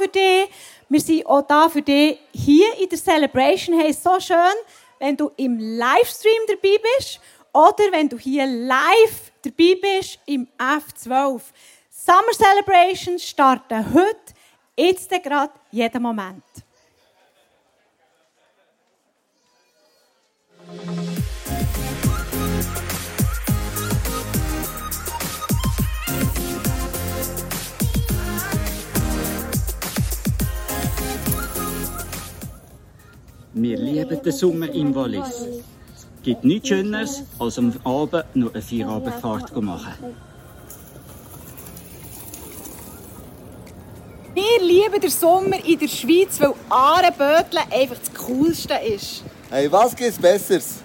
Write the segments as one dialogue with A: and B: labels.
A: für dich. Wir sind auch da für dich. Hier in der Celebration hey, so schön, wenn du im Livestream dabei bist oder wenn du hier live dabei bist im F12. Summer Celebrations starten heute, jetzt gerade, jeden Moment.
B: Wir lieben den Sommer im Wallis. Es gibt nichts Schöneres, als am Abend noch eine Feierabendfahrt zu machen.
A: Wir lieben den Sommer in der Schweiz, weil Aarenböteln einfach das Coolste ist.
C: Hey, was
D: gibt es Besseres?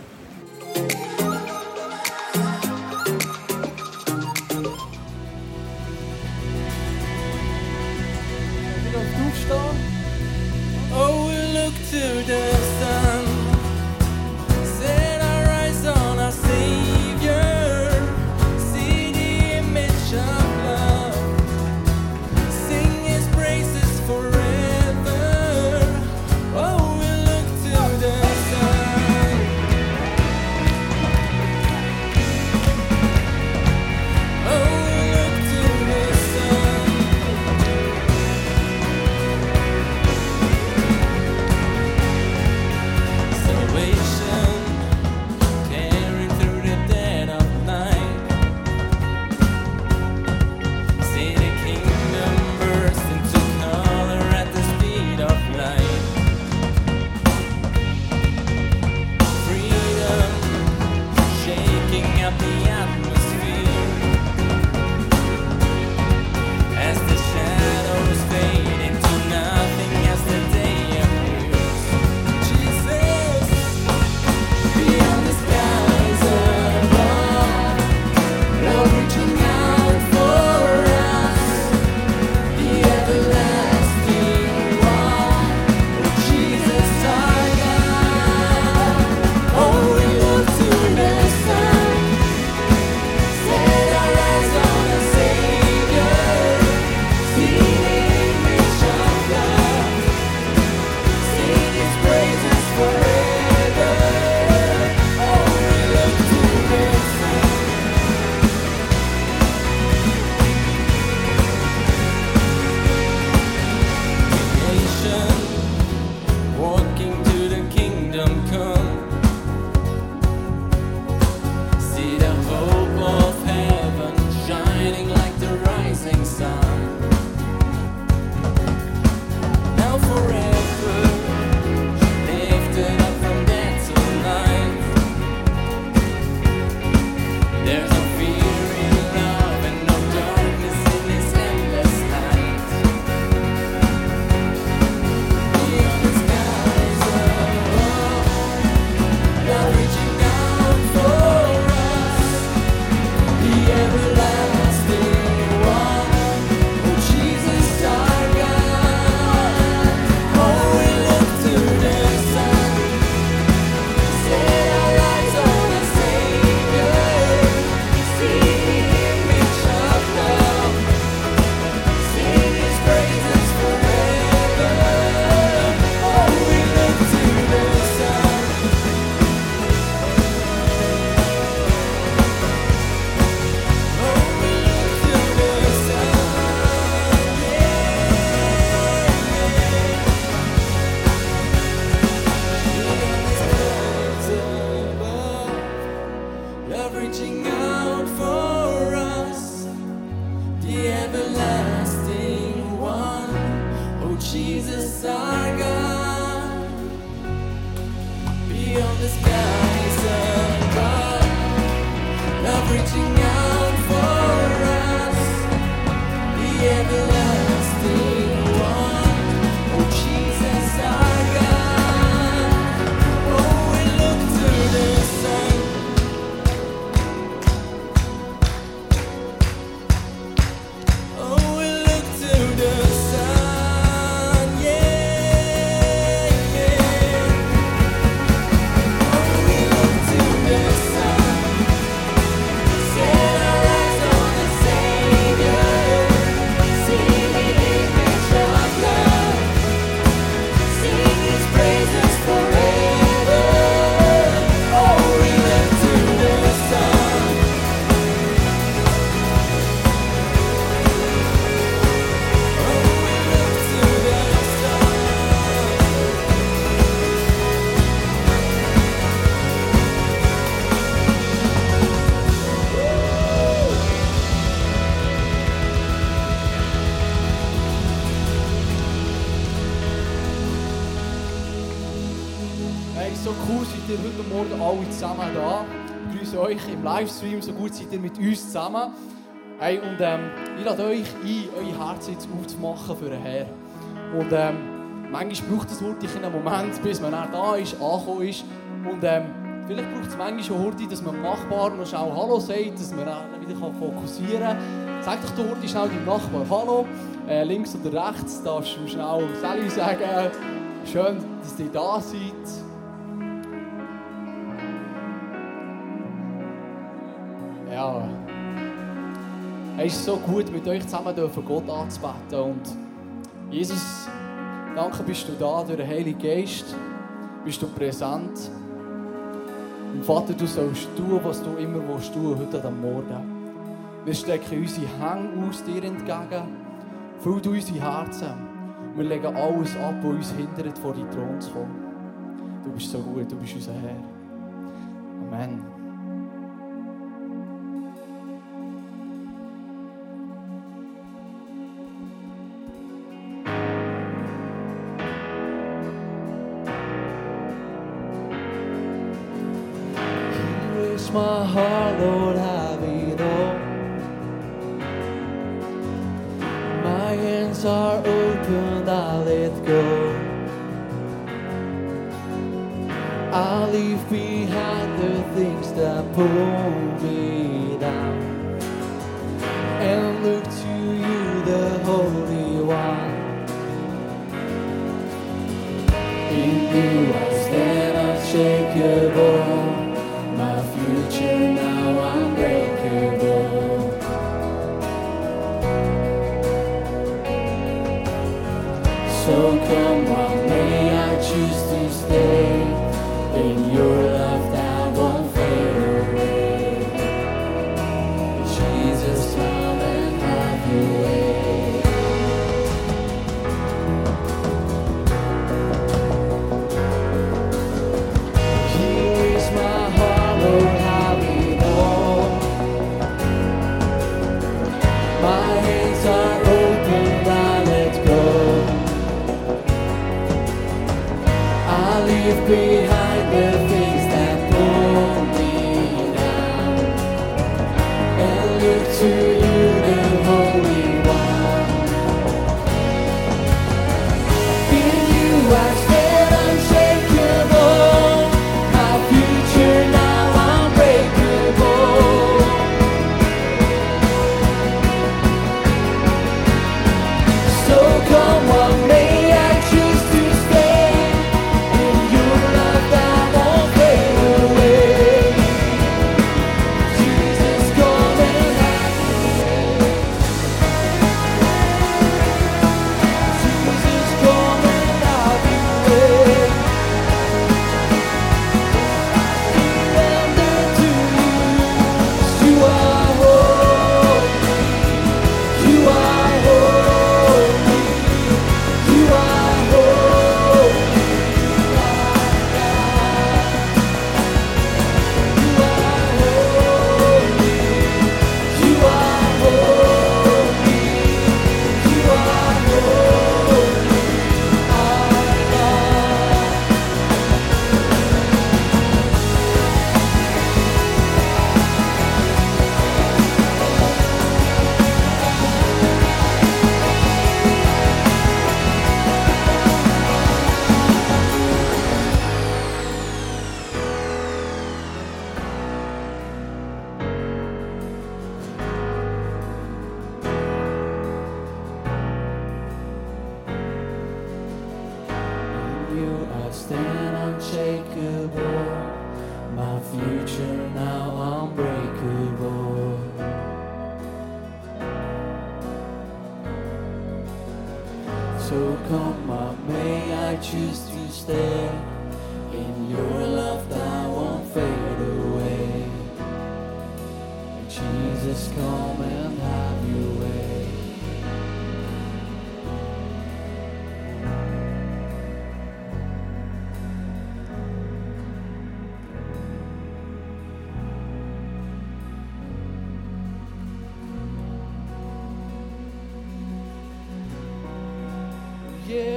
D: On the sky above, love reaching out.
E: Zusammen da. Ich grüße euch im Livestream, so gut seid ihr mit uns zusammen. Hey, und ähm, ich lade euch ein, eure Herzen jetzt aufzumachen für den Herrn. Und ähm, manchmal braucht es wirklich einen Moment, bis man da ist, angekommen ist. Und ähm, vielleicht braucht es manchmal schon heute, dass man dem Nachbarn noch schnell Hallo sagt, dass man dann wieder fokussieren kann. Sag doch da heute schnell deinem Nachbar Hallo. Äh, links oder rechts darfst du schnell Sally sagen. Schön, dass ihr da seid. Ja. Es ist so gut, mit euch zusammen dürfen Gott anzubeten. Und Jesus, danke bist du da durch den Heiligen Geist. Bist du präsent. Und Vater, du sollst tun, was du immer willst tun, heute am Morgen. Wir stecken unsere Hände aus dir entgegen. Füll du unsere Herzen. Wir legen alles ab, was uns hindert, vor die Thron zu kommen. Du bist so gut, du bist unser Herr. Amen. Are open, I let go. I leave behind the things that pull me down So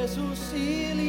E: Jesus, Ili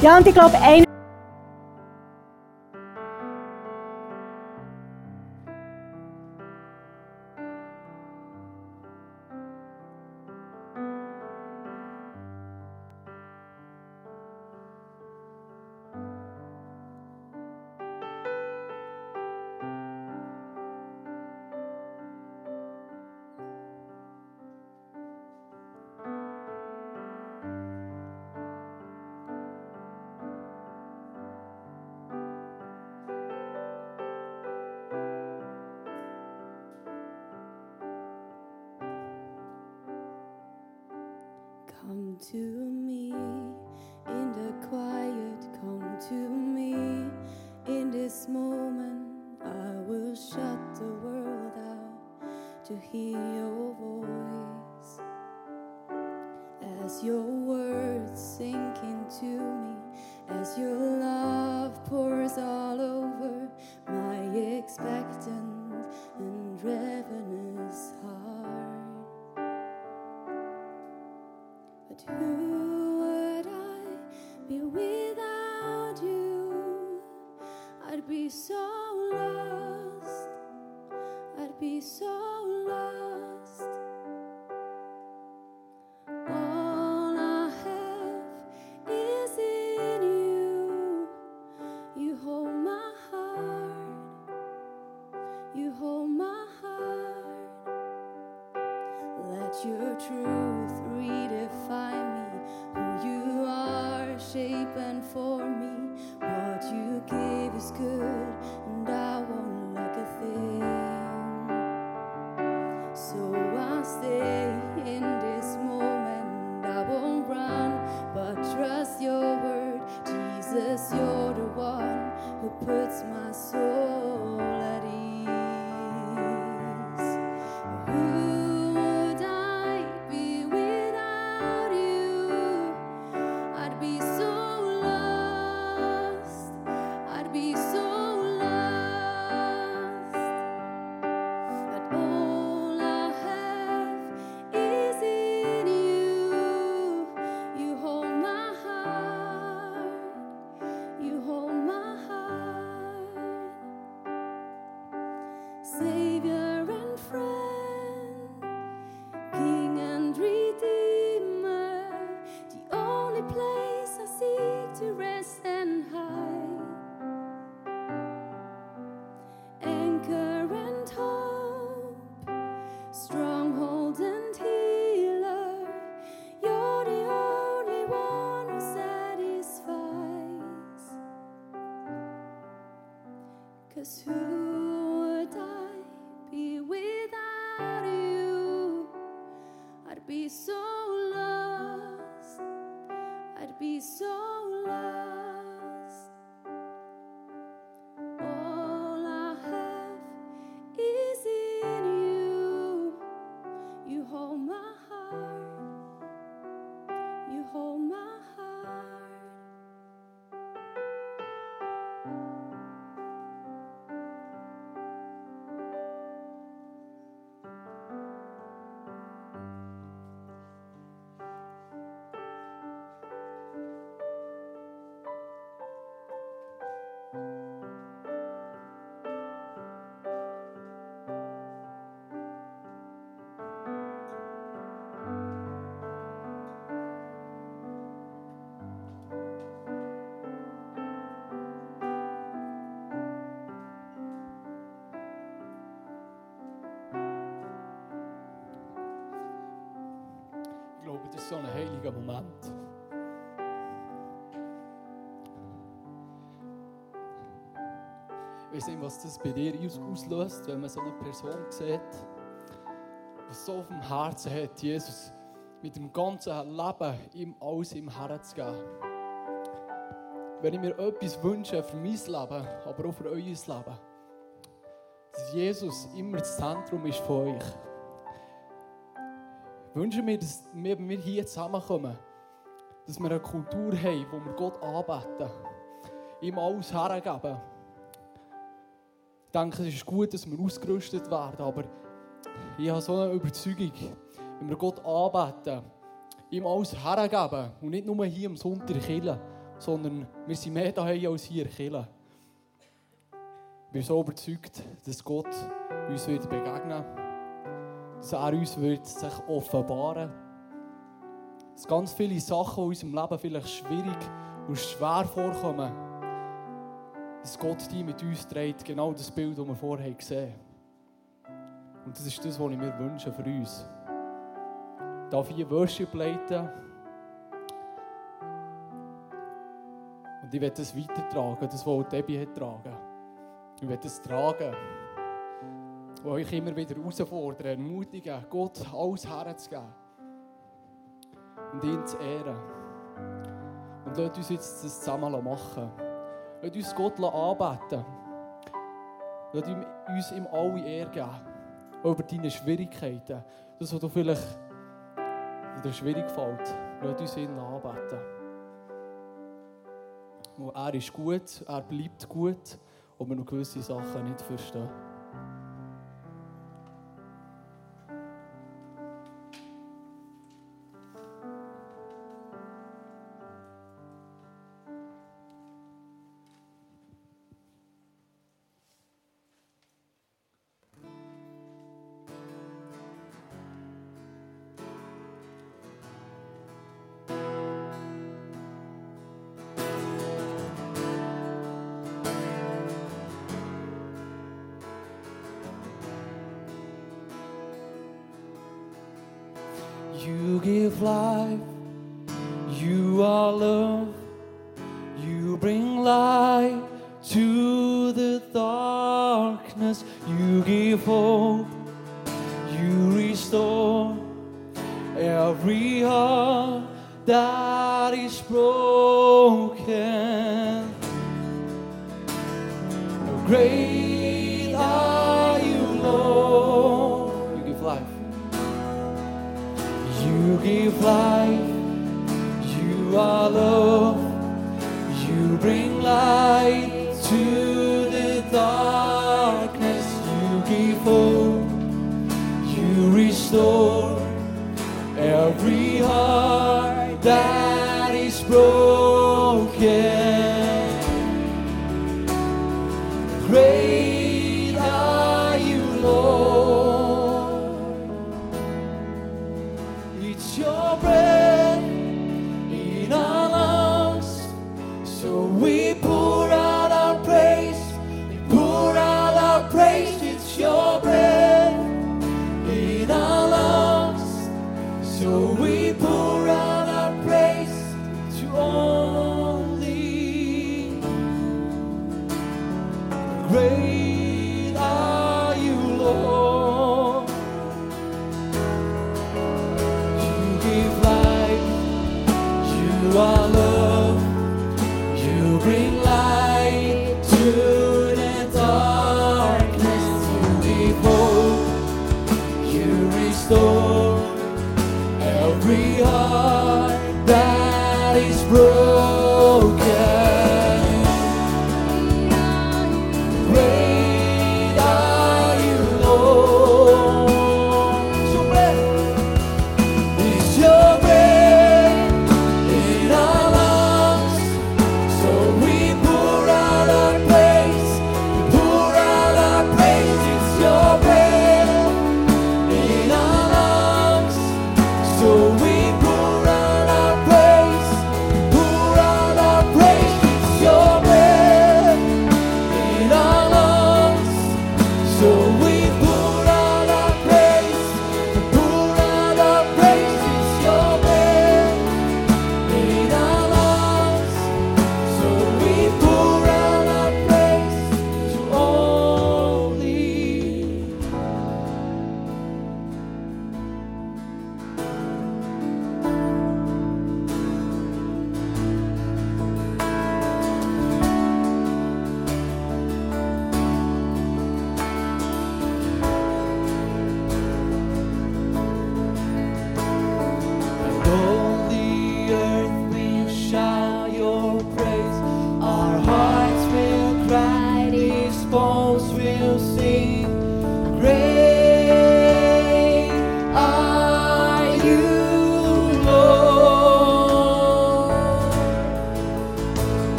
A: Ja,
F: want ik loop your truth redefine me. Who you are, shape and form me. What you give is good.
E: Heiliger Moment. Ich weiß was das bei dir aus- auslöst, wenn man so eine Person sieht, die so auf dem Herzen hat, Jesus mit dem ganzen Leben ihm alles im Herzen zu geben. Wenn ich mir etwas wünsche für mein Leben, aber auch für euer Leben, dass Jesus immer das Zentrum ist von euch. Wünsche mir, dass wir, hier zusammenkommen, dass wir eine Kultur haben, wo wir Gott anbeten, ihm alles hergeben. Ich denke, es ist gut, dass wir ausgerüstet werden, aber ich habe so eine Überzeugung, wenn wir Gott anbeten, ihm alles hergeben und nicht nur hier am Sonntag Kirche, sondern wir sind mehr daheim als hier Kirche. Ich bin so überzeugt, dass Gott uns wird begegnen wird dass er uns wird sich offenbaren Dass ganz viele Sachen in unserem Leben vielleicht schwierig und schwer vorkommen, dass Gott die mit uns trägt, genau das Bild, das wir vorher gesehen haben. Und das ist das, was ich mir wünsche für uns. Ich darf hier Worship leiten. Und ich werde das weitertragen, das, was Debbie hat tragen. Ich werde das tragen die euch immer wieder herausfordern, ermutigen, Gott alles herzugeben und ihn zu ehren. Und lasst uns jetzt das zusammen machen. Lasst uns Gott anbeten. Lasst uns ihm alle Ehre geben. Über deine Schwierigkeiten. Das, was du vielleicht dir schwierig fällt. Lasst uns ihn anbeten. Und er ist gut, er bleibt gut, ob wir noch gewisse Sachen nicht verstehen. Darkness, you give hope, you restore every heart that is broken. Great are you, Lord. You give life. You give life, you are love, you bring light your breath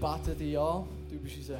E: beten dich an. Du bist unser